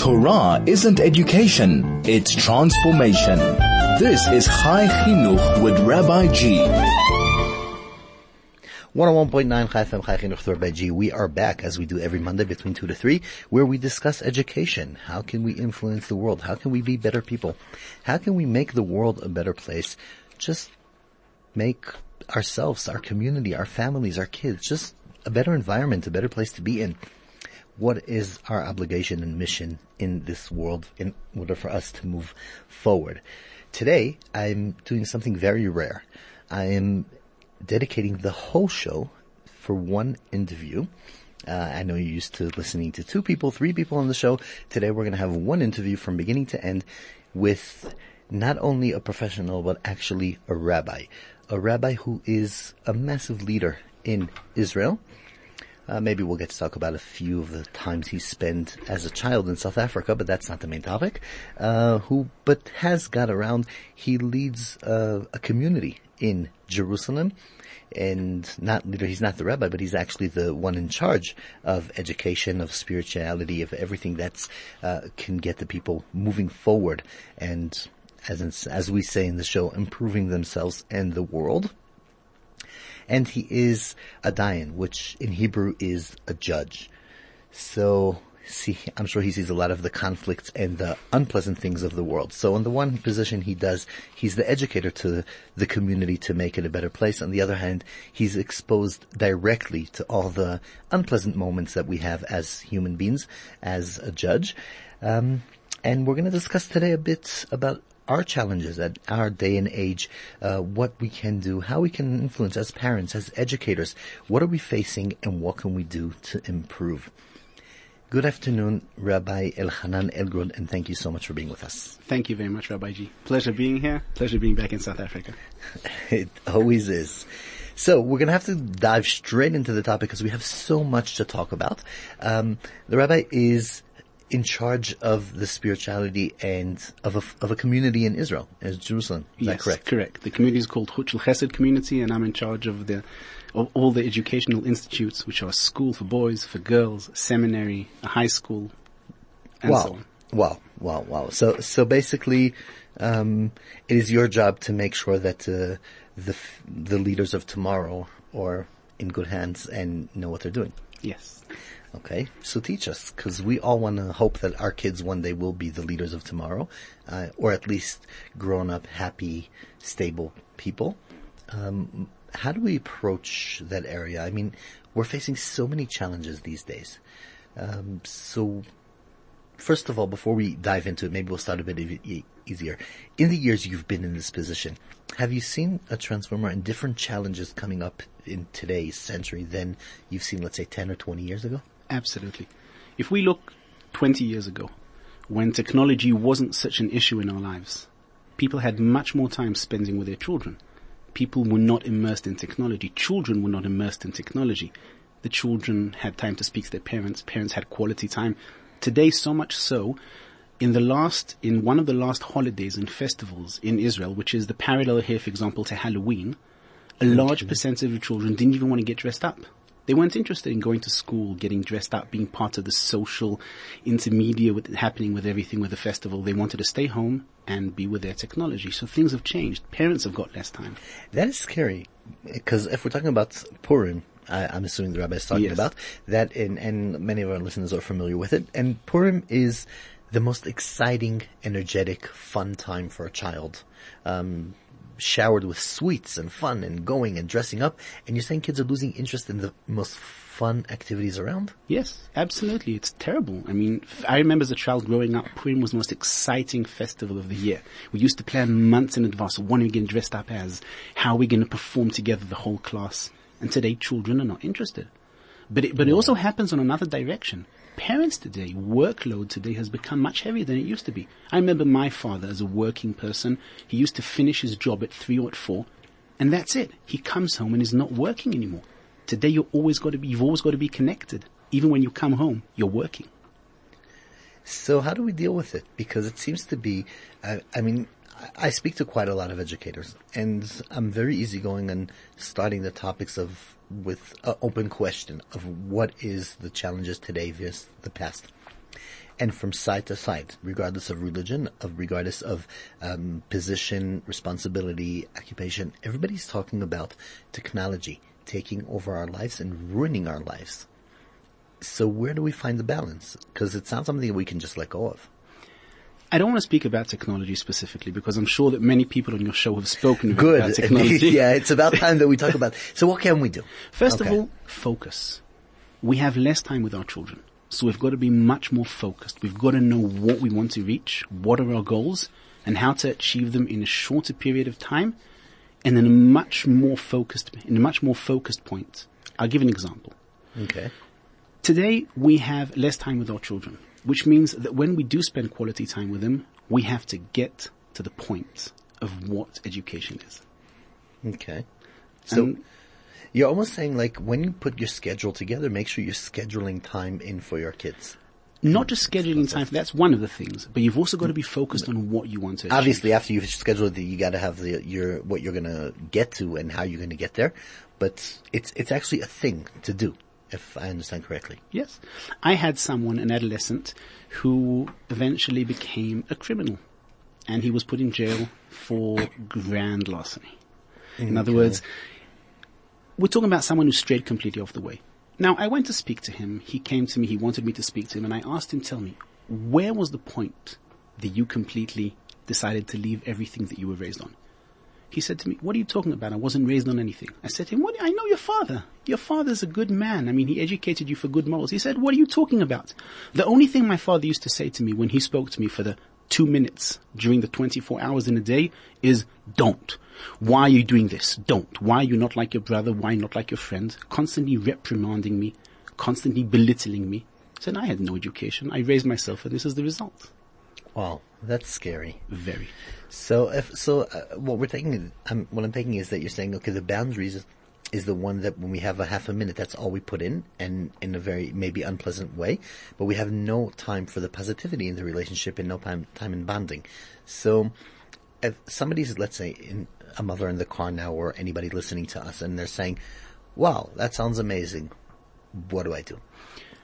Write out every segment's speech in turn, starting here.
Torah isn't education, it's transformation. This is Chai Chinuch with Rabbi G. 101.9 Chai FM Chai Chinuch with Rabbi G. We are back as we do every Monday between 2 to 3 where we discuss education. How can we influence the world? How can we be better people? How can we make the world a better place? Just make ourselves, our community, our families, our kids, just a better environment, a better place to be in what is our obligation and mission in this world in order for us to move forward. Today, I'm doing something very rare. I am dedicating the whole show for one interview. Uh, I know you're used to listening to two people, three people on the show. Today we're going to have one interview from beginning to end with not only a professional, but actually a rabbi. A rabbi who is a massive leader in Israel uh, maybe we'll get to talk about a few of the times he spent as a child in South Africa, but that's not the main topic. Uh, who, but has got around. He leads uh, a community in Jerusalem, and not he's not the rabbi, but he's actually the one in charge of education, of spirituality, of everything that's uh, can get the people moving forward, and as in, as we say in the show, improving themselves and the world and he is a dayan, which in Hebrew is a judge. So see, I'm sure he sees a lot of the conflicts and the unpleasant things of the world. So on the one position he does, he's the educator to the community to make it a better place. On the other hand, he's exposed directly to all the unpleasant moments that we have as human beings, as a judge. Um, and we're going to discuss today a bit about our challenges at our day and age, uh, what we can do, how we can influence as parents, as educators. What are we facing and what can we do to improve? Good afternoon, Rabbi Elchanan Elgrod, and thank you so much for being with us. Thank you very much, Rabbi G. Pleasure being here. Pleasure being back in South Africa. it always is. So we're going to have to dive straight into the topic because we have so much to talk about. Um, the rabbi is in charge of the spirituality and of a, of a community in Israel, as Jerusalem. Is yes, that correct? Correct. The community is called Huchel Chesed Community, and I'm in charge of the of all the educational institutes, which are a school for boys, for girls, seminary, a high school, and wow. so on. Wow, wow, wow. So, so basically, um, it is your job to make sure that uh, the the leaders of tomorrow are in good hands and know what they're doing. Yes. Okay, so teach us, because we all want to hope that our kids one day will be the leaders of tomorrow, uh, or at least grown up, happy, stable people. Um, how do we approach that area? I mean, we're facing so many challenges these days. Um, so, first of all, before we dive into it, maybe we'll start a bit e- easier. In the years you've been in this position, have you seen a transformer and different challenges coming up in today's century than you've seen, let's say, 10 or 20 years ago? Absolutely. If we look 20 years ago, when technology wasn't such an issue in our lives, people had much more time spending with their children. People were not immersed in technology. Children were not immersed in technology. The children had time to speak to their parents. Parents had quality time. Today, so much so, in the last, in one of the last holidays and festivals in Israel, which is the parallel here, for example, to Halloween, a large percentage of children didn't even want to get dressed up. They weren't interested in going to school, getting dressed up, being part of the social intermediate with, happening with everything with the festival. They wanted to stay home and be with their technology. So things have changed. Parents have got less time. That is scary. Because if we're talking about Purim, I, am assuming the rabbi is talking Yes. about that, and, and many of our listeners are familiar with it. And Purim is the most exciting, energetic, fun time for a child. Um, showered with sweets and fun and going and dressing up. And you're saying kids are losing interest in the most fun activities around? Yes, absolutely. It's terrible. I mean, I remember as a child growing up, Purim was the most exciting festival of the year. We used to plan months in advance. What are we getting dressed up as? How are we going to perform together, the whole class? And today, children are not interested. But it, but it also happens on another direction. Parents today, workload today has become much heavier than it used to be. I remember my father as a working person. He used to finish his job at three or at four, and that's it. He comes home and is not working anymore. Today, you're always got to be, you've always got to be connected. Even when you come home, you're working. So how do we deal with it? Because it seems to be, I, I mean, I- I speak to quite a lot of educators and I'm very easygoing and starting the topics of, with an open question of what is the challenges today versus the past. And from side to side, regardless of religion, of regardless of um, position, responsibility, occupation, everybody's talking about technology taking over our lives and ruining our lives. So where do we find the balance? Because it's not something we can just let go of. I don't want to speak about technology specifically because I'm sure that many people on your show have spoken Good. about technology. yeah, it's about time that we talk about. So what can we do? First Okay. of all, focus. We have less time with our children. So we've got to be much more focused. We've got to know what we want to reach, what are our goals, and how to achieve them in a shorter period of time and in a much more focused, in a much more focused point. I'll give an example. Okay. Today we have less time with our children, which means that when we do spend quality time with them, we have to get to the point of what education is. Okay. So And- you're almost saying like when you put your schedule together, make sure you're scheduling time in for your kids. Not just scheduling time, that's one of the things, but you've also got to be focused on what you want to achieve. Obviously, after you've scheduled it, you got to have the your what you're gonna get to and how you're gonna get there. But it's it's actually a thing to do, if I understand correctly. Yes. I had someone, an adolescent, who eventually became a criminal. And he was put in jail for grand larceny. In other words, we're talking about someone who strayed completely off the way. Now, I went to speak to him. He came to me. He wanted me to speak to him. And I asked him, tell me, where was the point that you completely decided to leave everything that you were raised on? He said to me, what are you talking about? I wasn't raised on anything. I said to him, what? I know your father. Your father's a good man. I mean, he educated you for good morals. He said, what are you talking about? The only thing my father used to say to me when he spoke to me for the two minutes during the 24 hours in a day is don't. Why are you doing this? Don't. Why are you not like your brother? Why not like your friend? Constantly reprimanding me, constantly belittling me. Said, I had no education. I raised myself and this is the result. Wow, that's scary. Very. So if so, uh, what we're taking, um, what I'm taking is that you're saying, okay, the boundaries is, is the one that when we have a half a minute, that's all we put in, and in a very maybe unpleasant way, but we have no time for the positivity in the relationship and no time time in bonding. So, if somebody's, let's say, in a mother in the car now, or anybody listening to us, and they're saying, "Wow, that sounds amazing," what do I do?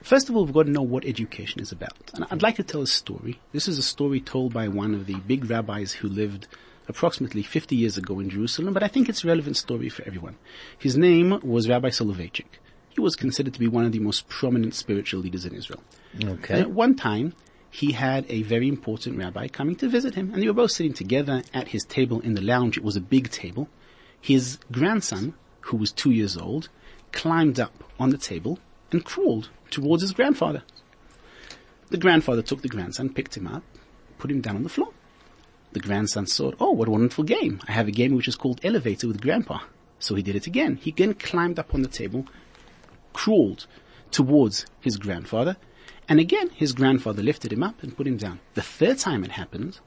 First of all, we've got to know what education is about. And I'd like to tell a story. This is a story told by one of the big rabbis who lived approximately 50 years ago in Jerusalem, but I think it's a relevant story for everyone. His name was Rabbi Soloveitchik. He was considered to be one of the most prominent spiritual leaders in Israel. Okay. And at one time, he had a very important rabbi coming to visit him, and they were both sitting together at his table in the lounge. It was a big table. His grandson, who was two years old, climbed up on the table and crawled towards his grandfather. The grandfather took the grandson, picked him up, put him down on the floor. The grandson thought, oh, what a wonderful game. I have a game which is called Elevator with Grandpa. So he did it again. He again climbed up on the table, crawled towards his grandfather, and again his grandfather lifted him up and put him down. The third time it happened,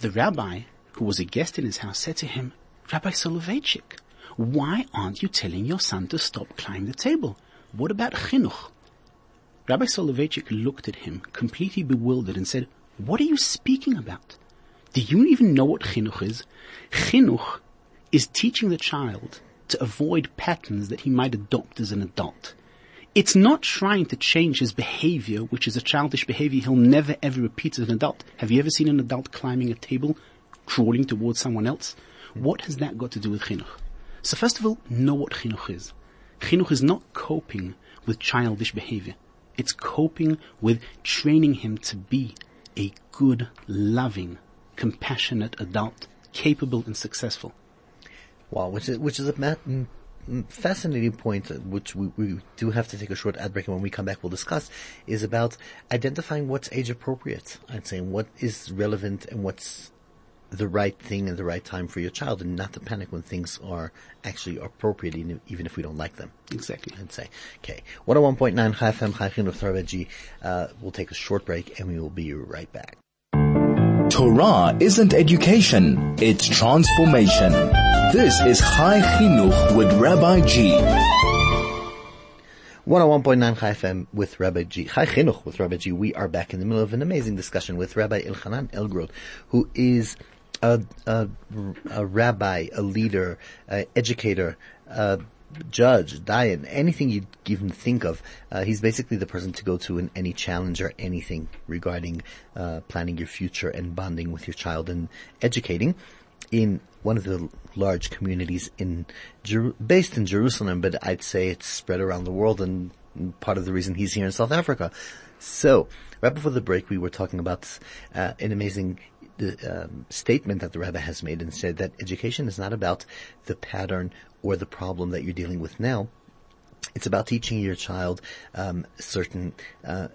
the rabbi, who was a guest in his house, said to him, Rabbi Soloveitchik, why aren't you telling your son to stop climbing the table? What about chinuch? Rabbi Soloveitchik looked at him, completely bewildered, and said, What are you speaking about? Do you even know what chinuch is? Chinuch is teaching the child to avoid patterns that he might adopt as an adult. It's not trying to change his behavior, which is a childish behavior he'll never ever repeat as an adult. Have you ever seen an adult climbing a table, crawling towards someone else? What has that got to do with chinuch? So first of all, know what chinuch is. Chinuch is not coping with childish behavior. It's coping with training him to be a good, loving, compassionate adult, capable and successful. Wow, which is which is a ma- mm, fascinating point, uh, which we, we do have to take a short ad break, and when we come back, we'll discuss. Is about identifying what's age appropriate. I'd say what is relevant and what's the right thing and the right time for your child, and not to panic when things are actually appropriate, even if, even if we don't like them. Exactly. I'd say. Okay, 101.9 Chai FM, Chai Chinuch Torah G. Uh, we'll take a short break, and we will be right back. Torah isn't education, it's transformation. This is Chai Chinuch with Rabbi G. 101.9 Chai FM with Rabbi G. Chai Chinuch with Rabbi G. We are back in the middle of an amazing discussion with Rabbi Elchanan Elgrod, who is a, a, a rabbi, a leader, educator, a judge, dayan, anything you even think of. Uh, he's basically the person to go to in any challenge or anything regarding uh, planning your future and bonding with your child and educating in one of the large communities in Jer- based in Jerusalem, but I'd say it's spread around the world and part of the reason he's here in South Africa. So, right before the break, we were talking about uh, an amazing um, statement that the rabbi has made and said that education is not about the pattern or the problem that you're dealing with now. It's about teaching your child um, certain uh,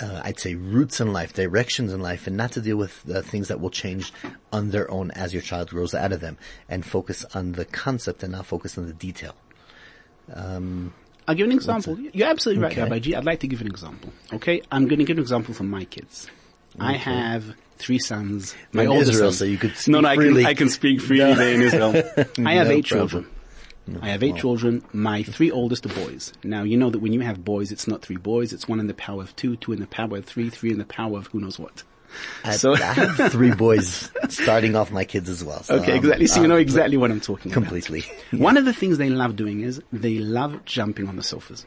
uh, I'd say roots in life, directions in life, and not to deal with the things that will change on their own as your child grows out of them, and focus on the concept and not focus on the detail. Um, I'll give an example. You're absolutely right, okay. Rabbi G. I'd like to give an example. Okay, I'm going to give an example from my kids. Okay. I have three sons. My oldest Israel, son. so you could speak no, no, I can, I can speak freely no. there in Israel. I have no eight problem. children. No. I have eight children. My three oldest are boys. Now, you know that when you have boys, it's not three boys. It's one in the power of two, two in the power of three, three in the power of who knows what. I, so I have three boys starting off my kids as well. So okay, exactly. So um, you know exactly what I'm talking completely. about. Completely. Yeah. One of the things they love doing is they love jumping on the sofas.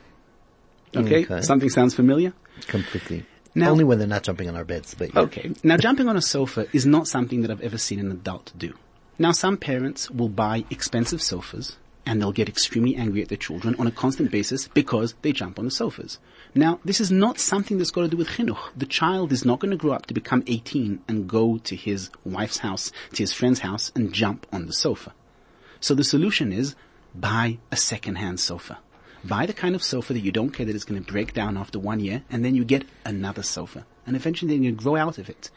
Okay? okay. Something sounds familiar? Completely. Now, Only when they're not jumping on our beds, but yeah. Okay. Now jumping on a sofa is not something that I've ever seen an adult do. Now some parents will buy expensive sofas and they'll get extremely angry at their children on a constant basis because they jump on the sofas. Now, this is not something that's got to do with chinuch. The child is not going to grow up to become 18 and go to his wife's house, to his friend's house and jump on the sofa. So the solution is buy a second-hand sofa. Buy the kind of sofa that you don't care that it's going to break down after one year and then you get another sofa. And eventually then to grow out of it.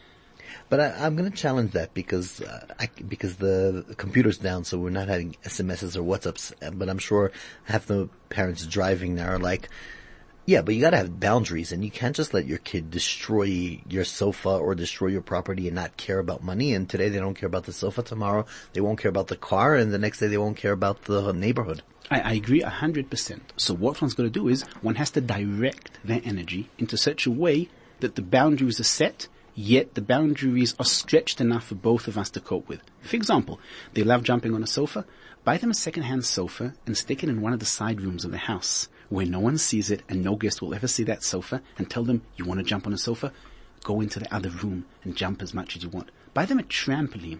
But I, am going to challenge that because uh, I, because the computer's down, so we're not having SMSs or WhatsApps. Uh, but I'm sure half the parents driving now are like, yeah, but you got to have boundaries, and you can't just let your kid destroy your sofa or destroy your property and not care about money. And today they don't care about the sofa. Tomorrow they won't care about the car, and the next day they won't care about the neighborhood. I, I agree a hundred percent. So what one's to do is one has to direct their energy into such a way that the boundaries are set yet the boundaries are stretched enough for both of us to cope with. For example, they love jumping on a sofa. Buy them a second-hand sofa and stick it in one of the side rooms of the house where no one sees it and no guest will ever see that sofa and tell them you want to jump on a sofa. Go into the other room and jump as much as you want. Buy them a trampoline.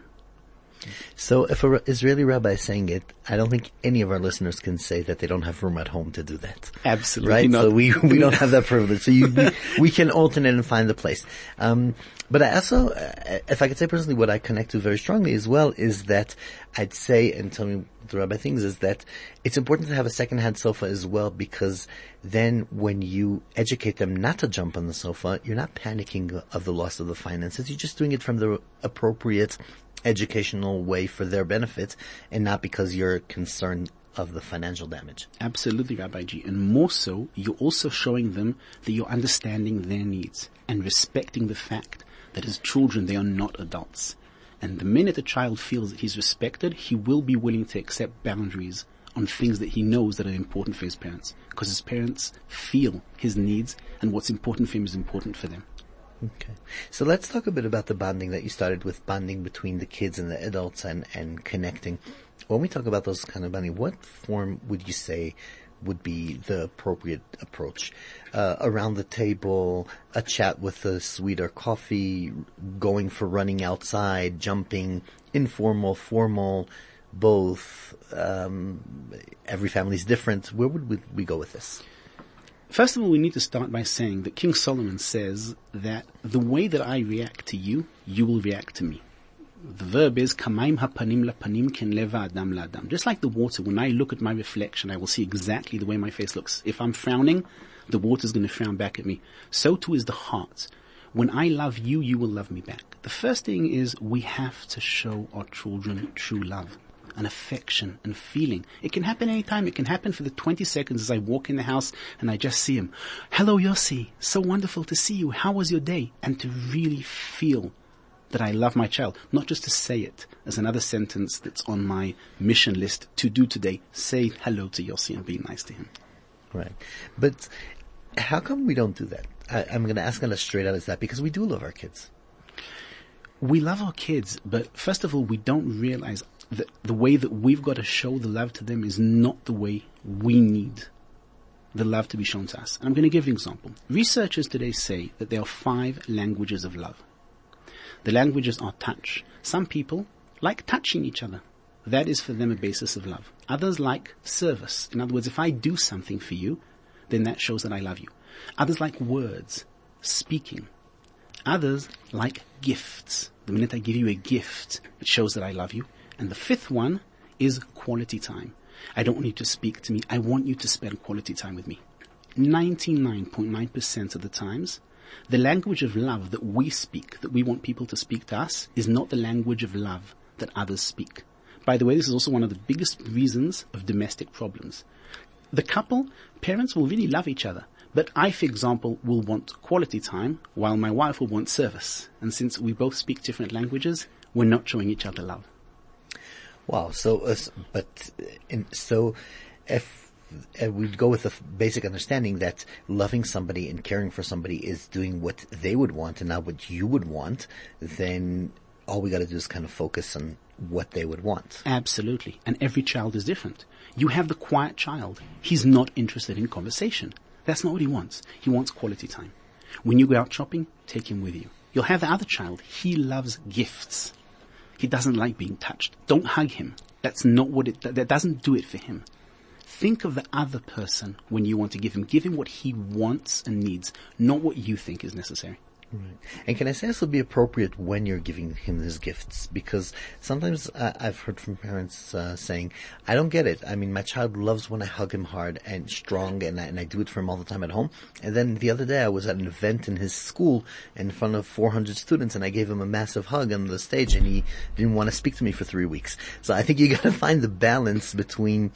So if an Israeli rabbi is saying it, I don't think any of our listeners can say that they don't have room at home to do that. Absolutely right? Not. So we, we don't have that privilege. So you, we, we can alternate and find the place. Um, but I also, uh, if I could say personally what I connect to very strongly as well is that I'd say, and tell me the rabbi thinks is that it's important to have a second-hand sofa as well because then when you educate them not to jump on the sofa, you're not panicking of the loss of the finances. You're just doing it from the appropriate educational way for their benefit and not because you're concerned of the financial damage. Absolutely, Rabbi G. And more so, you're also showing them that you're understanding their needs and respecting the fact that as children they are not adults. And the minute a child feels that he's respected, he will be willing to accept boundaries on things that he knows that are important for his parents. Because his parents feel his needs and what's important for him is important for them. Okay. So let's talk a bit about the bonding that you started with bonding between the kids and the adults and, and connecting. When we talk about those kind of bonding, what form would you say would be the appropriate approach? Uh, around the table, a chat with a sweeter coffee, going for running outside, jumping, informal, formal, both. Um, every family is different. Where would we, we go with this? First of all, we need to start by saying that King Solomon says that the way that I react to you, you will react to me. The verb is kamaim hapanim lapanim ken leva adam ladam. Just like the water, when I look at my reflection, I will see exactly the way my face looks. If I'm frowning, the water is going to frown back at me. So too is the heart. When I love you, you will love me back. The first thing is we have to show our children true love and affection and feeling. It can happen anytime. It can happen for the 20 seconds as I walk in the house and I just see him. Hello, Yossi. So wonderful to see you. How was your day? And to really feel that I love my child, not just to say it as another sentence that's on my mission list to do today. Say hello to Yossi and be nice to him. Right. But how come we don't do that? I, am going to ask Anna straight out is that because we do love our kids. We love our kids, but first of all, we don't realize the, the way that we've got to show the love to them is not the way we need the love to be shown to us. And I'm going to give an example. Researchers today say that there are five languages of love. The languages are touch. Some people like touching each other. That is for them a basis of love. Others like service. In other words, if I do something for you, then that shows that I love you. Others like words, speaking. Others like gifts. The minute I give you a gift, it shows that I love you. And the fifth one is quality time. I don't want you to speak to me. I want you to spend quality time with me. 99.9% of the times, the language of love that we speak, that we want people to speak to us, is not the language of love that others speak. By the way, this is also one of the biggest reasons of domestic problems. The couple, parents will really love each other, but I, for example, will want quality time while my wife will want service. And since we both speak different languages, we're not showing each other love. Wow. So, uh, but in, so if uh, we go with the basic understanding that loving somebody and caring for somebody is doing what they would want and not what you would want, then all we got to do is kind of focus on what they would want. Absolutely. And every child is different. You have the quiet child. He's not interested in conversation. That's not what he wants. He wants quality time. When you go out shopping, take him with you. You'll have the other child. He loves gifts. He doesn't like being touched. Don't hug him. That's not what it, that doesn't do it for him. Think of the other person when you want to give him. Give him what he wants and needs, not what you think is necessary. Right. And can I say this will be appropriate when you're giving him his gifts? Because sometimes uh, I've heard from parents uh, saying, "I don't get it. I mean, my child loves when I hug him hard and strong, and I, and I do it for him all the time at home." And then the other day, I was at an event in his school in front of 400 students, and I gave him a massive hug on the stage, and he didn't want to speak to me for three weeks. So I think you got to find the balance between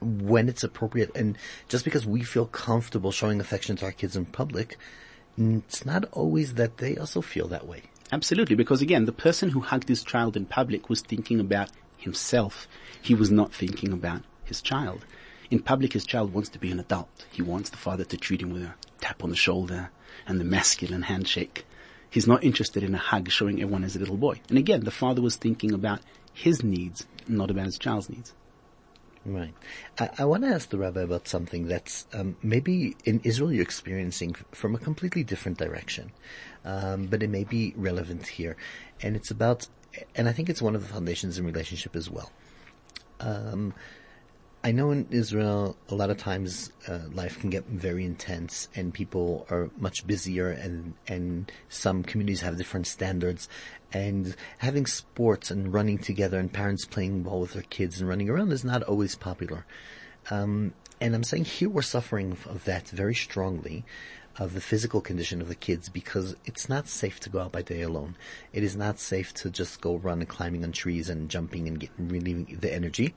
when it's appropriate, and just because we feel comfortable showing affection to our kids in public it's not always that they also feel that way. Absolutely, because again, the person who hugged his child in public was thinking about himself. He was not thinking about his child. In public, his child wants to be an adult. He wants the father to treat him with a tap on the shoulder and the masculine handshake. He's not interested in a hug showing everyone as a little boy. And again, the father was thinking about his needs, not about his child's needs. Right. I, I want to ask the rabbi about something that's um, maybe in Israel you're experiencing from a completely different direction, um, but it may be relevant here, and it's about, and I think it's one of the foundations in relationship as well. Um, I know in Israel, a lot of times uh, life can get very intense, and people are much busier, and and some communities have different standards, and having sports and running together, and parents playing ball with their kids and running around is not always popular. Um, and I'm saying here we're suffering of that very strongly, of the physical condition of the kids because it's not safe to go out by day alone. It is not safe to just go run and climbing on trees and jumping and getting relieving the energy.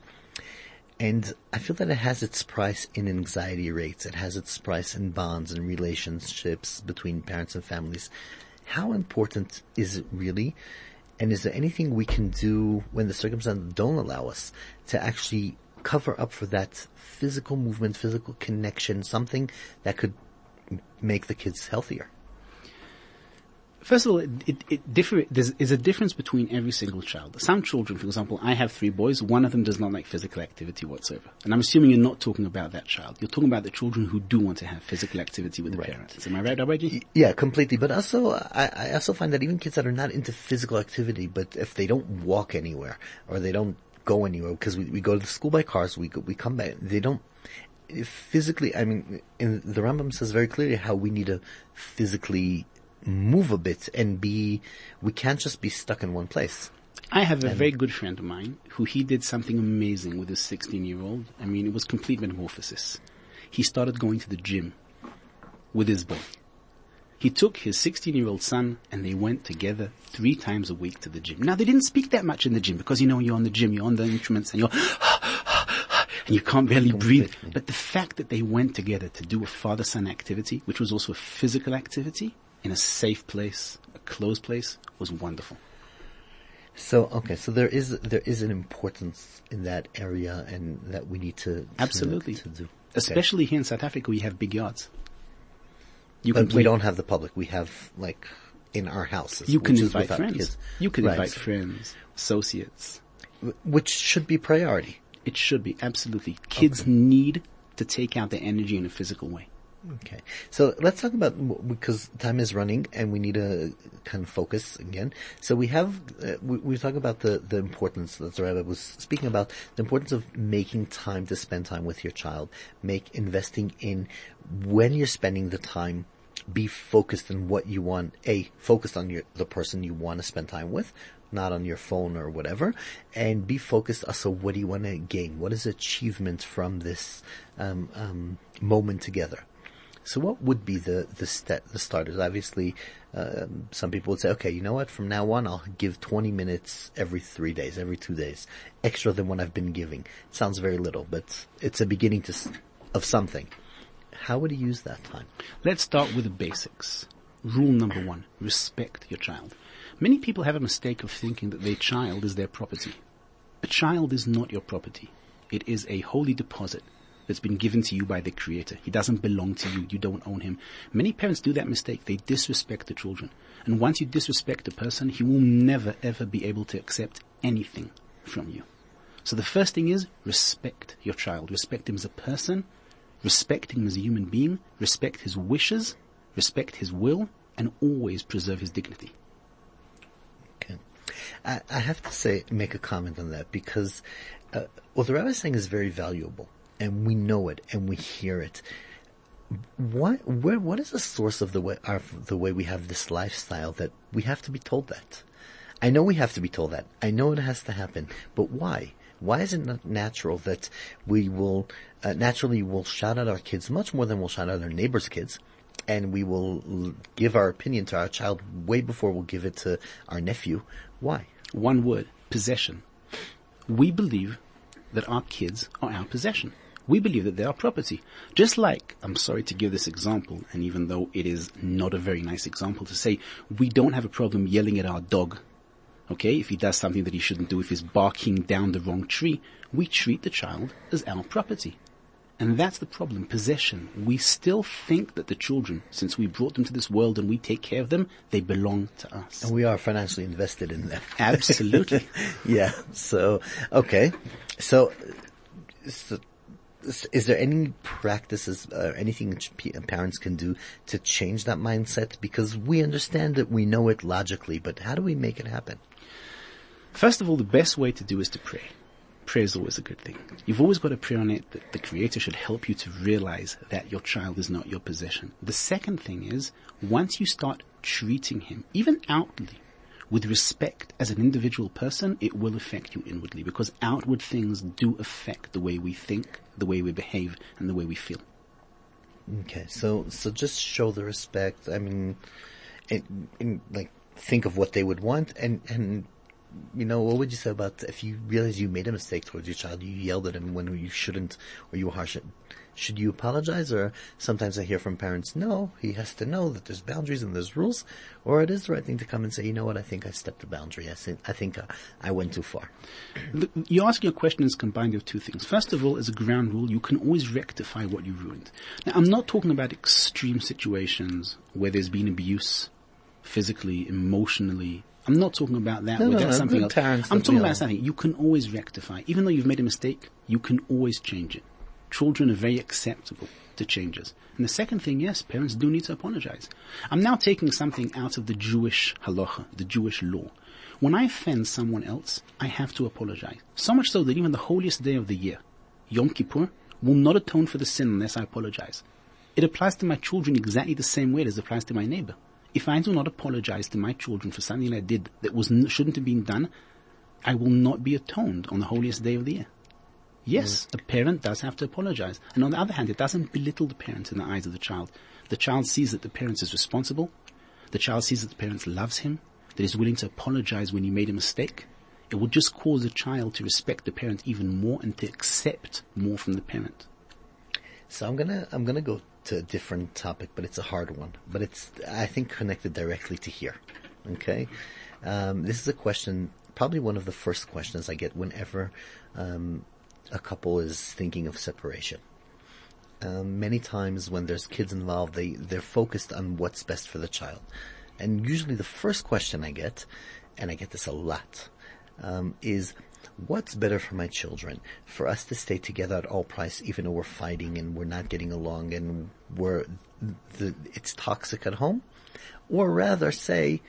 And I feel that it has its price in anxiety rates. It has its price in bonds and relationships between parents and families. How important is it really? And is there anything we can do when the circumstances don't allow us to actually cover up for that physical movement, physical connection, something that could make the kids healthier? First of all, it, it, it differ, there's, a difference between every single child. Some children, for example, I have three boys, one of them does not like physical activity whatsoever. And I'm assuming you're not talking about that child. You're talking about the children who do want to have physical activity with the right. parents. Am I right, Rabbi G? Yeah, completely. But also, I, I also find that even kids that are not into physical activity, but if they don't walk anywhere, or they don't go anywhere, because we, we go to the school by cars, we, go, we come back, they don't, physically, I mean, in, the Rambam says very clearly how we need to physically move a bit and be, we can't just be stuck in one place. I have a and very good friend of mine who he did something amazing with his 16 year old. I mean, it was complete metamorphosis. He started going to the gym with his boy. He took his 16 year old son and they went together three times a week to the gym. Now they didn't speak that much in the gym because you know you're on the gym, you're on the instruments and you're and you can't barely breathe. But the fact that they went together to do a father son activity, which was also a physical activity, in a safe place, a closed place, was wonderful. So okay, so there is there is an importance in that area, and that we need to absolutely to, to do, especially okay. here in South Africa, we have big yards. You but we don't have the public. We have like in our houses. You can invite friends. Kids. You can right. invite friends, associates. which should be priority. It should be, absolutely. Kids need to take out their energy in a physical way. Okay. So let's talk about, because time is running and we need to kind of focus again. So we have, uh, we, we talk about the, the importance that the rabbi was speaking about, the importance of making time to spend time with your child, make investing in when you're spending the time, be focused on what you want, A, focused on your, the person you want to spend time with, not on your phone or whatever, and be focused also what do you want to gain? What is achievement from this um, um, moment together? So what would be the the, st- the starters? Obviously, um, some people would say, okay, you know what? From now on, I'll give 20 minutes every three days, every two days, extra than what I've been giving. It sounds very little, but it's a beginning to of something. How would he use that time? Let's start with the basics. Rule number one, respect your child. Many people have a mistake of thinking that their child is their property. A child is not your property. It is a holy deposit that's been given to you by the creator. He doesn't belong to you. You don't own him. Many parents do that mistake. They disrespect the children. And once you disrespect a person, he will never ever be able to accept anything from you. So the first thing is respect your child. Respect him as a person, respect him as a human being, respect his wishes, respect his will, and always preserve his dignity. Okay. I, I have to say, make a comment on that because uh, what the rabbi is saying is very valuable, and we know it and we hear it. What, where, what is the source of the way, the way we have this lifestyle that we have to be told that? I know we have to be told that. I know it has to happen, but why? Why is it not natural that we will uh, naturally will shout at our kids much more than we'll shout at our neighbors' kids, and we will give our opinion to our child way before we'll give it to our nephew? Why? One word, possession. We believe that our kids are our possession. We believe that they are property. Just like, I'm sorry to give this example, and even though it is not a very nice example to say, we don't have a problem yelling at our dog. Okay, if he does something that he shouldn't do, if he's barking down the wrong tree, we treat the child as our property. And that's the problem, possession. We still think that the children, since we brought them to this world and we take care of them, they belong to us. And we are financially invested in them. Absolutely. yeah. So, okay. So, so is there any practices or anything parents can do to change that mindset? Because we understand it, we know it logically, but how do we make it happen? First of all, the best way to do is to pray. Prayer is always a good thing. You've always got to pray on it that the Creator should help you to realize that your child is not your possession. The second thing is, once you start treating him, even outwardly, with respect as an individual person, it will affect you inwardly because outward things do affect the way we think, the way we behave, and the way we feel. Okay, so so just show the respect. I mean, like think of what they would want, and and you know what would you say about if you realize you made a mistake towards your child, you yelled at him when you shouldn't, or you were harsh. Should you apologize? Or sometimes I hear from parents, no, he has to know that there's boundaries and there's rules, or it is the right thing to come and say, you know what, I think I stepped a boundary. I think I think uh, I went too far. The- You're asking a question is combined of two things. First of all, as a ground rule, you can always rectify what you ruined. Now, I'm not talking about extreme situations where there's been abuse, physically, emotionally. I'm not talking about that. No, no, that's no, something else. I'm talking about something you can always rectify. Even though you've made a mistake, you can always change it. Children are very acceptable to changes. And the second thing, yes, parents do need to apologize. I'm now taking something out of the Jewish halacha, the Jewish law. When I offend someone else, I have to apologize. So much so that even the holiest day of the year, Yom Kippur, will not atone for the sin unless I apologize. It applies to my children exactly the same way as it applies to my neighbor. If I do not apologize to my children for something I did that was shouldn't have been done, I will not be atoned on the holiest day of the year. Yes, mm. a parent does have to apologize. And on the other hand, it doesn't belittle the parent in the eyes of the child. The child sees that the parent is responsible. The child sees that the parent loves him, that is willing to apologize when he made a mistake. It will just cause the child to respect the parent even more and to accept more from the parent. So I'm gonna I'm gonna go to a different topic, but it's a hard one. But it's I think connected directly to here. Okay, um, this is a question, probably one of the first questions I get whenever um, a couple is thinking of separation. Um, many times when there's kids involved, they they're focused on what's best for the child, and usually the first question I get, and I get this a lot, um, is what's better for my children? For us to stay together at all price, even though we're fighting and we're not getting along and we're, the, it's toxic at home? Or rather say,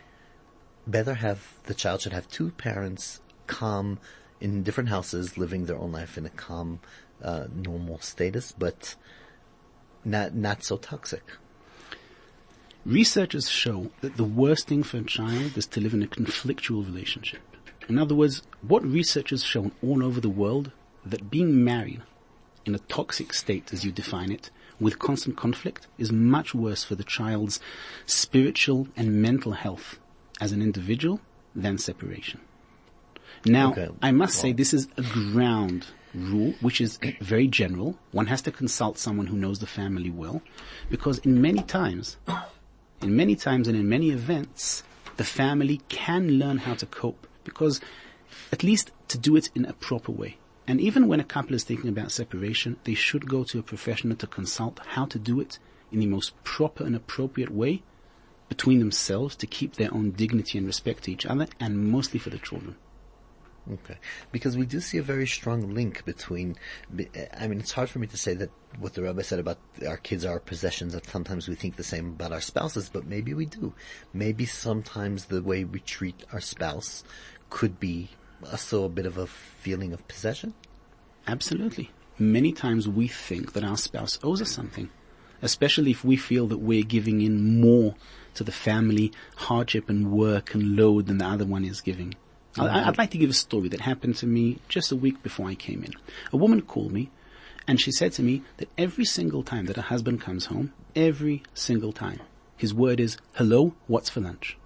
better have, the child should have two parents calm in different houses, living their own life in a calm, uh, normal status, but not, not so toxic. Researchers show that the worst thing for a child is to live in a conflictual relationship. In other words, what research has shown all over the world that being married in a toxic state, as you define it, with constant conflict is much worse for the child's spiritual and mental health as an individual than separation. Now, Okay. I must say this is a ground rule, which is very general. One has to consult someone who knows the family well, because in many times, in many times and in many events, the family can learn how to cope because at least to do it in a proper way. And even when a couple is thinking about separation, they should go to a professional to consult how to do it in the most proper and appropriate way between themselves to keep their own dignity and respect to each other and mostly for the children. Okay. Because we do see a very strong link between, I mean, it's hard for me to say that what the rabbi said about our kids are our possessions, that sometimes we think the same about our spouses, but maybe we do. Maybe sometimes the way we treat our spouse could be also a bit of a feeling of possession. Absolutely. Many times we think that our spouse owes us something, especially if we feel that we're giving in more to the family hardship and work and load than the other one is giving. I, I'd mm-hmm. like to give a story that happened to me just a week before I came in. A woman called me and she said to me that every single time that her husband comes home, every single time, his word is, hello, what's for lunch?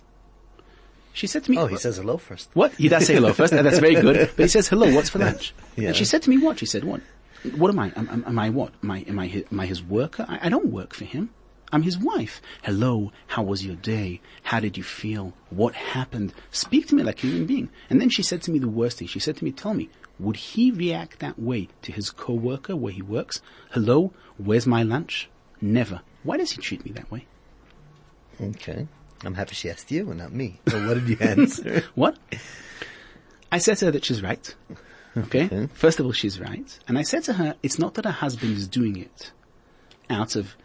She said to me, Oh, he says hello first. what? He does say hello first. and That's very good. But he says hello. What's for lunch? Yeah. And she said to me, what? She said, what? What am I? Am, am, am I what? Am I, am I, his, am I his worker? I, I don't work for him. I'm his wife. Hello. How was your day? How did you feel? What happened? Speak to me like a human being. And then she said to me the worst thing. She said to me, tell me, would he react that way to his coworker where he works? Hello. Where's my lunch? Never. Why does he treat me that way? Okay. I'm happy she asked you and not me. So what did you answer? What? I said to her that she's right. Okay? First of all, she's right. And I said to her, it's not that her husband is doing it out of,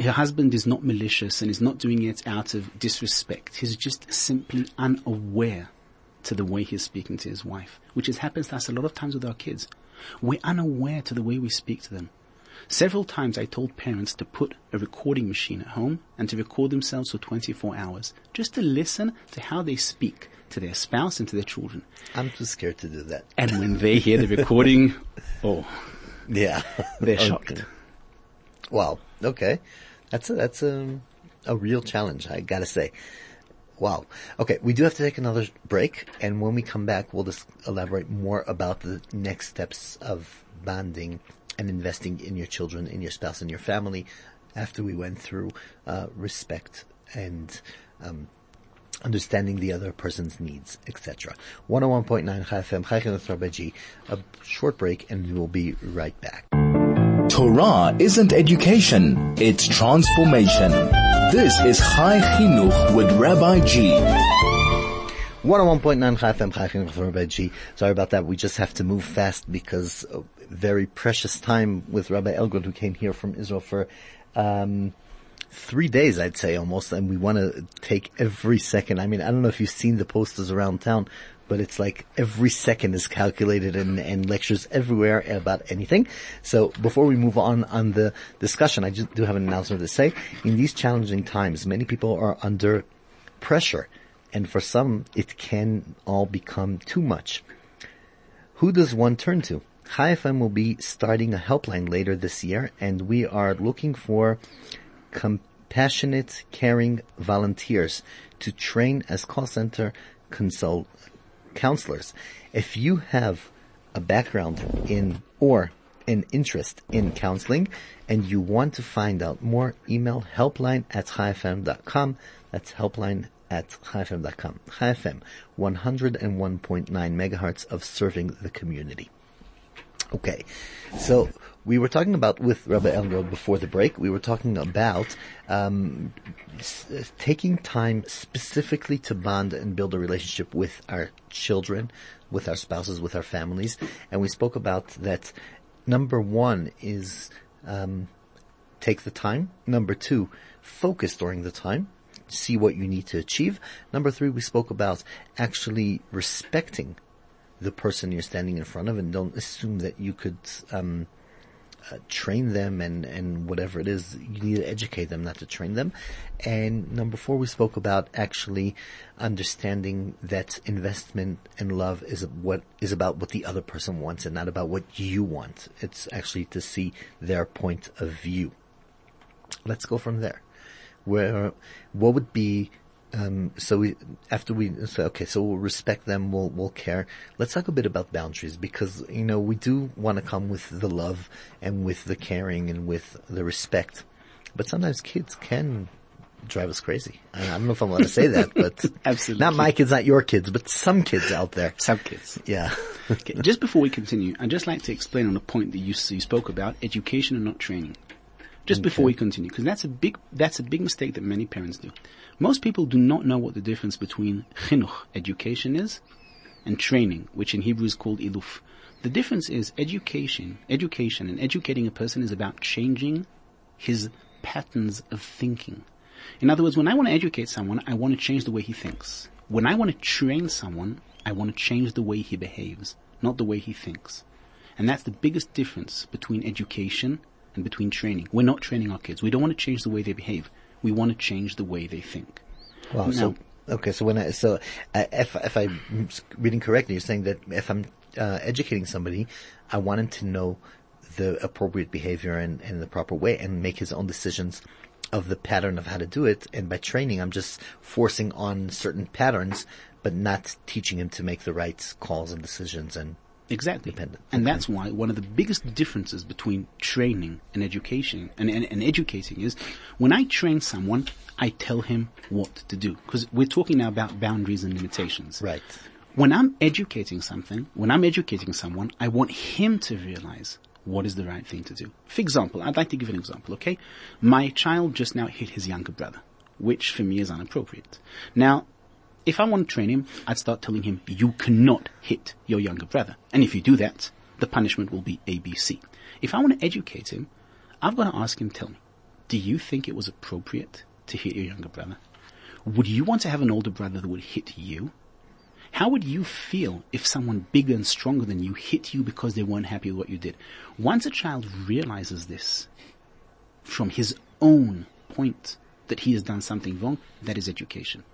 her husband is not malicious and is not doing it out of disrespect. He's just simply unaware to the way he's speaking to his wife, which is happens to us a lot of times with our kids. We're unaware to the way we speak to them. Several times I told parents to put a recording machine at home and to record themselves for 24 hours, just to listen to how they speak to their spouse and to their children. I'm too scared to do that. And when they hear the recording, oh, Yeah. they're Okay. shocked. Wow. Okay. That's a, that's a, a real challenge, I gotta say. Wow. Okay, we do have to take another break, and when we come back, we'll just elaborate more about the next steps of bonding and investing in your children, in your spouse, in your family, after we went through uh, respect and um, understanding the other person's needs, etc. 101.9 Chai FM, G. A short break, and we will be right back. Torah isn't education, it's transformation. This is Chai Chinuch with Rabbi G. 101.9 Chai FM, Chai Chinuch Rabbi G. Sorry about that. We just have to move fast because very precious time with Rabbi Elgrod who came here from Israel for, um, three days, I'd say almost, and we want to take every second. I mean, I don't know if you've seen the posters around town, but it's like every second is calculated and, and lectures everywhere about anything. So before we move on on the discussion, I just do have an announcement to say. In these challenging times, many people are under pressure, and for some, it can all become too much. Who does one turn to? Chai FM will be starting a helpline later this year, and we are looking for compassionate, caring volunteers to train as call center consult counselors. If you have a background in or an interest in counseling and you want to find out more, email helpline at chaifm.com. That's helpline at chaifm.com. Chaifm, 101.9 megahertz of serving the community. Okay, so we were talking about with Rabbi Elgrod before the break. We were talking about um, s- taking time specifically to bond and build a relationship with our children, with our spouses, with our families, and we spoke about that. Number one is um, take the time. Number two, focus during the time. See what you need to achieve. Number three, we spoke about actually respecting the person you're standing in front of and don't assume that you could um, uh, train them and, and whatever it is, you need to educate them, not to train them. And number four, we spoke about actually understanding that investment and love is what is about what the other person wants and not about what you want. It's actually to see their point of view. Let's go from there. Where, what would be um, so we, after we say, okay, so we'll respect them, we'll, we'll care. Let's talk a bit about boundaries because, you know, we do want to come with the love and with the caring and with the respect. But sometimes kids can drive us crazy. I don't know if I'm allowed to say that, but Absolutely. not my kids, not your kids, but some kids out there. Some kids. Yeah. Okay, just before we continue, I'd just like to explain on a point that you, you spoke about education and not training. Just before we continue, because that's a big that's a big mistake that many parents do. Most people do not know what the difference between chinuch, education, is, and training, which in Hebrew is called iluf. The difference is education, education, and educating a person is about changing his patterns of thinking. In other words, when I want to educate someone, I want to change the way he thinks. When I want to train someone, I want to change the way he behaves, not the way he thinks. And that's the biggest difference between education and between training. We're not training our kids. We don't want to change the way they behave. We want to change the way they think. Wow. So, okay. So when I, so if, if I'm reading correctly, you're saying that if I'm uh, educating somebody, I want him to know the appropriate behavior and, and the proper way and make his own decisions of the pattern of how to do it. And by training, I'm just forcing on certain patterns, but not teaching him to make the right calls and decisions and Exactly. Dependent. And that's why one of the biggest differences between training and education and, and, and educating is when I train someone, I tell him what to do. Because we're talking now about boundaries and limitations. right. When I'm educating something, when I'm educating someone, I want him to realize what is the right thing to do. For example, I'd like to give an example, okay? My child just now hit his younger brother, which for me is inappropriate. Now, if I want to train him, I'd start telling him, you cannot hit your younger brother. And if you do that, the punishment will be ABC. If I want to educate him, I've got to ask him, tell me, do you think it was appropriate to hit your younger brother? Would you want to have an older brother that would hit you? How would you feel if someone bigger and stronger than you hit you because they weren't happy with what you did? Once a child realizes this from his own point that he has done something wrong, that is education.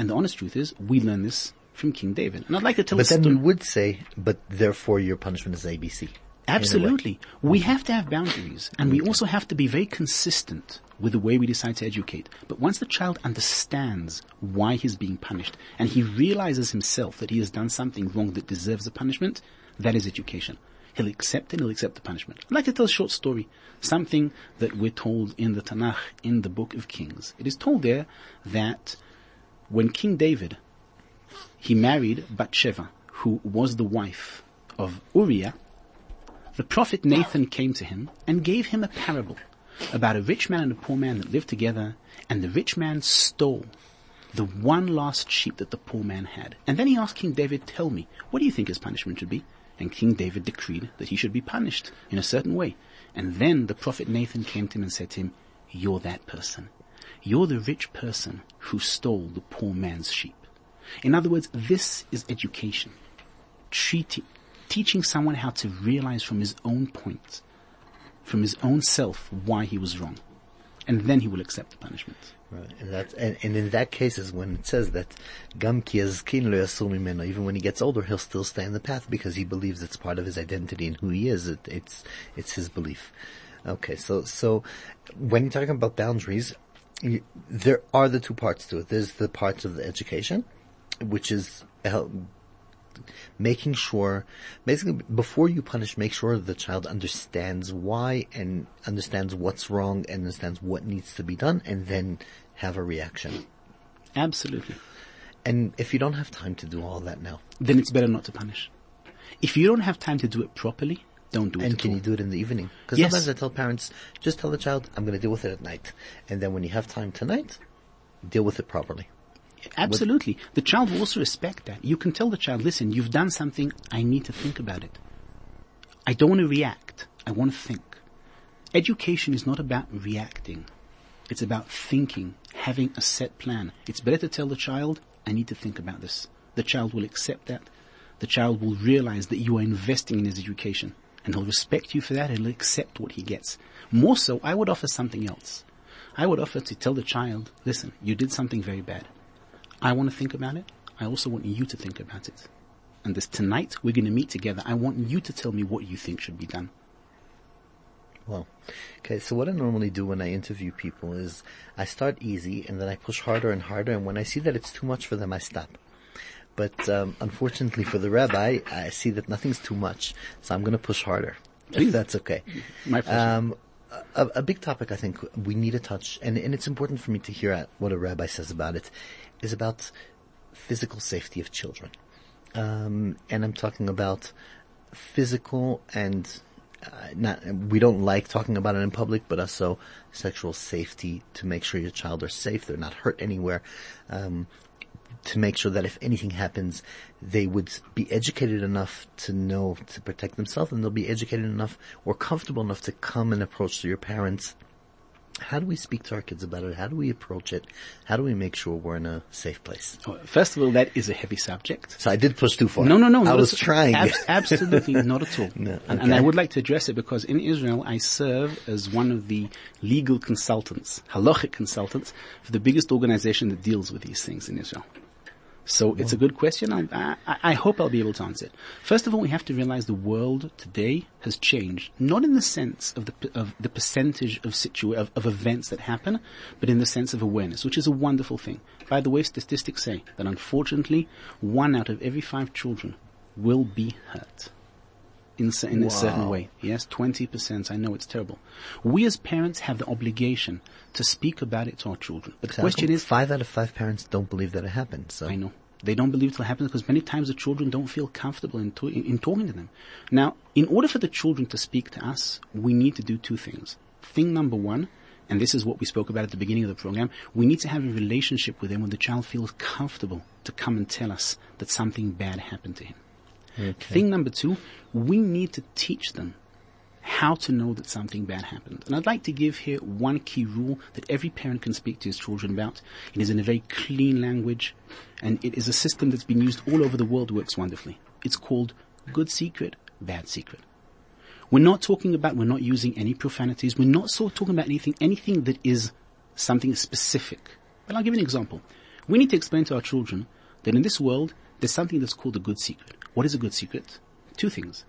And the honest truth is, we learn this from King David. And I'd like to tell But then story. we would say, but therefore your punishment is ABC. Absolutely. We have to have boundaries and we also have to be very consistent with the way we decide to educate. But once the child understands why he's being punished and he realizes himself that he has done something wrong that deserves a punishment, that is education. He'll accept it, he'll accept the punishment. I'd like to tell a short story, something that we're told in the Tanakh, in the book of Kings. It is told there that when King David, he married Bathsheba, who was the wife of Uriah, the prophet Nathan came to him and gave him a parable about a rich man and a poor man that lived together, and the rich man stole the one last sheep that the poor man had. And then he asked King David, tell me, what do you think his punishment should be? And King David decreed that he should be punished in a certain way. And then the prophet Nathan came to him and said to him, you're that person. You're the rich person who stole the poor man's sheep. In other words, this is education. Treating, teaching someone how to realize from his own point, from his own self, why he was wrong. And then he will accept the punishment. Right. And that's, and, and in that case is when it says that Gam even when he gets older, he'll still stay in the path because he believes it's part of his identity and who he is. It, it's, it's his belief. Okay. So, so when you're talking about boundaries, you, there are the two parts to it. There's the parts of the education, which is help, making sure, basically, before you punish, make sure the child understands why and understands what's wrong and understands what needs to be done and then have a reaction. Absolutely. And if you don't have time to do all that now, Then it's better not to punish. If you don't have time to do it properly, Don't do it And can all. you do it in the evening? Because Yes. sometimes I tell parents, just tell the child, I'm going to deal with it at night. And then when you have time tonight, deal with it properly. Absolutely. The child will also respect that. You can tell the child, listen, you've done something, I need to think about it. I don't want to react, I want to think. Education is not about reacting. It's about thinking, having a set plan. It's better to tell the child, I need to think about this. The child will accept that. The child will realize that you are investing in his education and he'll respect you for that and he'll accept what he gets. More so, I would offer something else. I would offer to tell the child, listen, you did something very bad. I want to think about it. I also want you to think about it. And this tonight, we're going to meet together. I want you to tell me what you think should be done. Well, okay, so what I normally do when I interview people is I start easy and then I push harder and harder and when I see that it's too much for them, I stop. But um, unfortunately for the rabbi, I see that nothing's too much, so I'm going to push harder. If that's okay. My pleasure. Um, a, a big topic I think we need to touch, and, and it's important for me to hear what a rabbi says about it, is about physical safety of children. Um, and I'm talking about physical and uh, not, we don't like talking about it in public, but also sexual safety to make sure your child are safe, they're not hurt anywhere, um, to make sure that if anything happens, they would be educated enough to know to protect themselves and they'll be educated enough or comfortable enough to come and approach your parents. How do we speak to our kids about it? How do we approach it? How do we make sure we're in a safe place? Oh, First of all, that is a heavy subject. So I did push too far. No, no, no. I was trying. ab- absolutely not at all. No, and, and I would like to address it because in Israel, I serve as one of the legal consultants, halachic consultants, for the biggest organization that deals with these things in Israel. So it's a good question. I, I, I hope I'll be able to answer it. First of all, we have to realize the world today has changed, not in the sense of the of the percentage of situa- of, of events that happen, but in the sense of awareness, which is a wonderful thing. By the way, statistics say that unfortunately, one out of every five children will be hurt in, in a certain way. Yes, 20%. I know it's terrible. We as parents have the obligation to speak about it to our children. But the question is, five out of five parents don't believe that it happened. So I know. They don't believe it will happen because many times the children don't feel comfortable in, to- in, in talking to them. Now, in order for the children to speak to us, we need to do two things. Thing number one, and this is what we spoke about at the beginning of the program, we need to have a relationship with them when the child feels comfortable to come and tell us that something bad happened to him. Thing number two, we need to teach them how to know that something bad happened. And I'd like to give here one key rule that every parent can speak to his children about. It is in a very clean language, and it is a system that's been used all over the world, works wonderfully. It's called good secret, bad secret. We're not talking about, we're not using any profanities, we're not of talking about anything, anything that is something specific. But I'll give you an example. We need to explain to our children that in this world, there's something that's called a good secret. What is a good secret? Two things.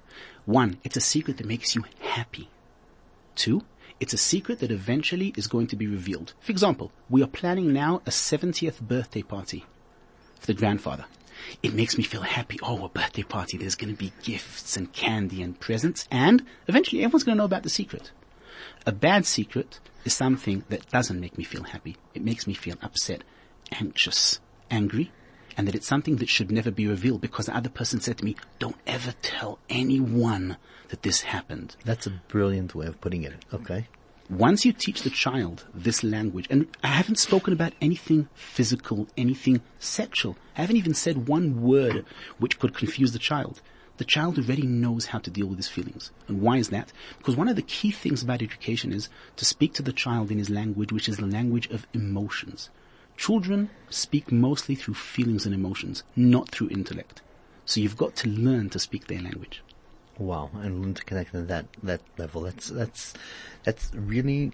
One, it's a secret that makes you happy. Two, it's a secret that eventually is going to be revealed. For example, we are planning now a 70th birthday party for the grandfather. It makes me feel happy. Oh, a birthday party. There's going to be gifts and candy and presents and eventually everyone's going to know about the secret. A bad secret is something that doesn't make me feel happy. It makes me feel upset, anxious, angry, and that it's something that should never be revealed because the other person said to me, don't ever tell anyone that this happened. that's a brilliant way of putting it. Okay. Once you teach the child this language, and I haven't spoken about anything physical, anything sexual. I haven't even said one word which could confuse the child. The child already knows how to deal with his feelings. And why is that? Because one of the key things about education is to speak to the child in his language, which is the language of emotions. Children speak mostly through feelings and emotions, not through intellect. So you've got to learn to speak their language. Wow, and learn to connect at that that level. That's that's that's really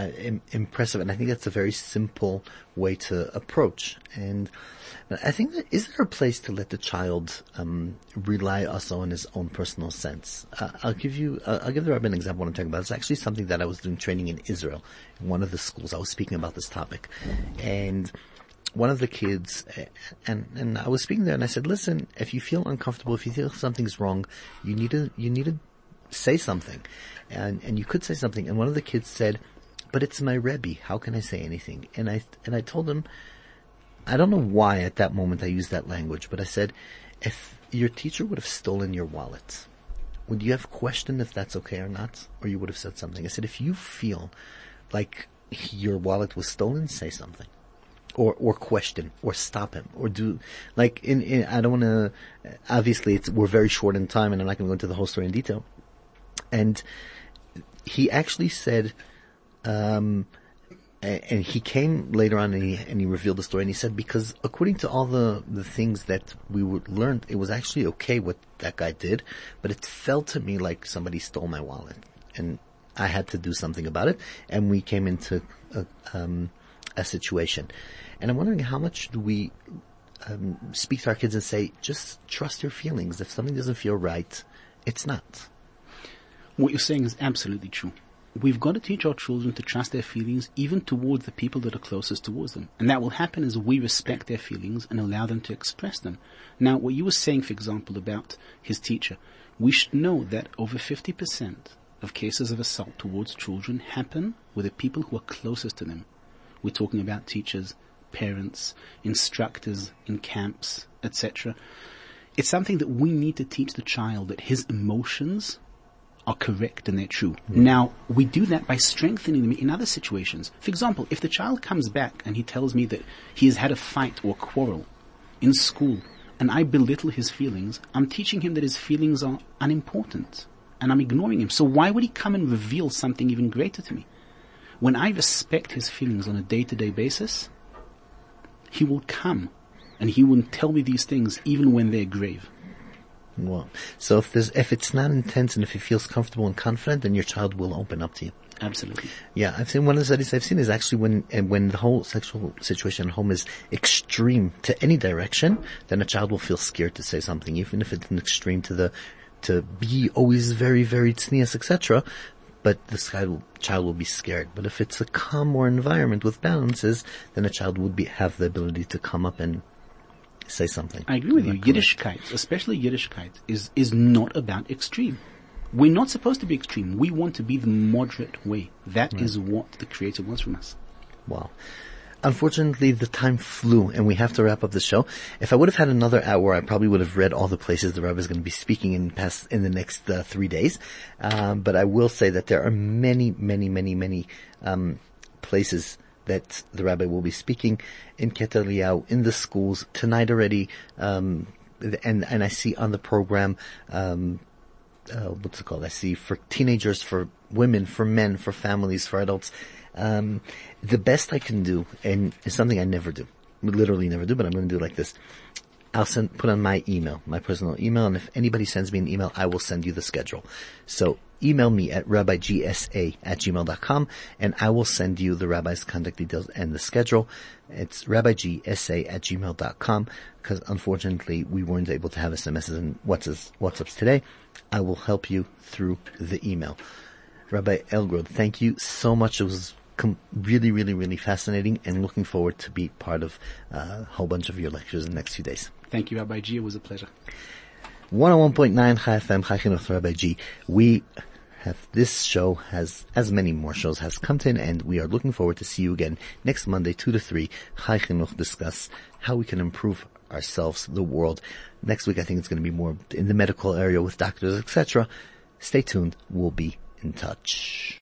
uh, Im- impressive, and I think that's a very simple way to approach. And I think that is there a place to let the child um, rely also on his own personal sense? Uh, I'll give you, uh, I'll give the rabbi an example. What I'm talking about. It's actually something that I was doing training in Israel, in one of the schools. I was speaking about this topic, and one of the kids, and and I was speaking there, and I said, "Listen, if you feel uncomfortable, if you feel something's wrong, you need to you need to say something," and and you could say something. And one of the kids said, "But it's my rebbe. How can I say anything?" And I and I told him, I don't know why at that moment I used that language, but I said, if your teacher would have stolen your wallet, would you have questioned if that's okay or not? Or you would have said something? I said, if you feel like your wallet was stolen, say something. Or, or question, or stop him, or do, like, in, in I don't wanna, obviously it's, we're very short in time and I'm not gonna go into the whole story in detail. And he actually said, um, and he came later on and he, and he revealed the story and he said because according to all the, the things that we learned, it was actually okay what that guy did, but it felt to me like somebody stole my wallet and I had to do something about it and we came into a, um, a situation. And I'm wondering how much do we um, speak to our kids and say, just trust your feelings. If something doesn't feel right, it's not. What you're saying is absolutely true we've got to teach our children to trust their feelings even towards the people that are closest towards them. And that will happen as we respect their feelings and allow them to express them. Now, what you were saying, for example, about his teacher, we should know that over 50% of cases of assault towards children happen with the people who are closest to them. We're talking about teachers, parents, instructors in camps, etc. It's something that we need to teach the child that his emotions are correct and they're true. Mm. Now, we do that by strengthening them in other situations. For example, if the child comes back and he tells me that he has had a fight or quarrel in school and I belittle his feelings, I'm teaching him that his feelings are unimportant and I'm ignoring him. So why would he come and reveal something even greater to me? When I respect his feelings on a day-to-day basis, he will come and he will tell me these things even when they're grave. Well, so if there's, if it's not intense and if he feels comfortable and confident, then your child will open up to you. Absolutely. Yeah, I've seen one of the studies I've seen is actually when eh, when the whole sexual situation at home is extreme to any direction, then a child will feel scared to say something, even if it's an extreme to the to be always very very tznius, etc. But the child, child will be scared. But if it's a calmer environment with balances, then a child would be have the ability to come up and say something. I agree with you. Yiddishkeit, especially Yiddishkeit, is, is not about extreme. We're not supposed to be extreme. We want to be the moderate way. That right. is what the Creator wants from us. Wow. Unfortunately, the time flew and we have to wrap up the show. If I would have had another hour, I probably would have read all the places the Rabbi is going to be speaking in past, in the next uh, three days. Um, but I will say that there are many, many, many, many, um, places that the rabbi will be speaking in Keter in the schools tonight already. Um, and and I see on the program, um, uh, what's it called? I see for teenagers, for women, for men, for families, for adults. Um, the best I can do, and it's something I never do, literally never do, but I'm going to do like this. I'll send, put on my email, my personal email, and if anybody sends me an email, I will send you the schedule. So email me at rabbigsa at gmail.com and I will send you the rabbi's contact details and the schedule. It's rabbigsa at gmail.com because unfortunately we weren't able to have SMSs and WhatsApps, WhatsApps today. I will help you through the email. Rabbi Elgrod, thank you so much. It was com- really, really, really fascinating and looking forward to be part of uh, a whole bunch of your lectures in the next few days. Thank you, Rabbi G. It was a pleasure. 101.9 Chai FM, Chai Rabbi G. We have this show has as many more shows has come to an end. We are looking forward to see you again next Monday, two to three. Chai Chinuch discuss how we can improve ourselves, the world. Next week, I think it's going to be more in the medical area with doctors, etc. Stay tuned. We'll be in touch.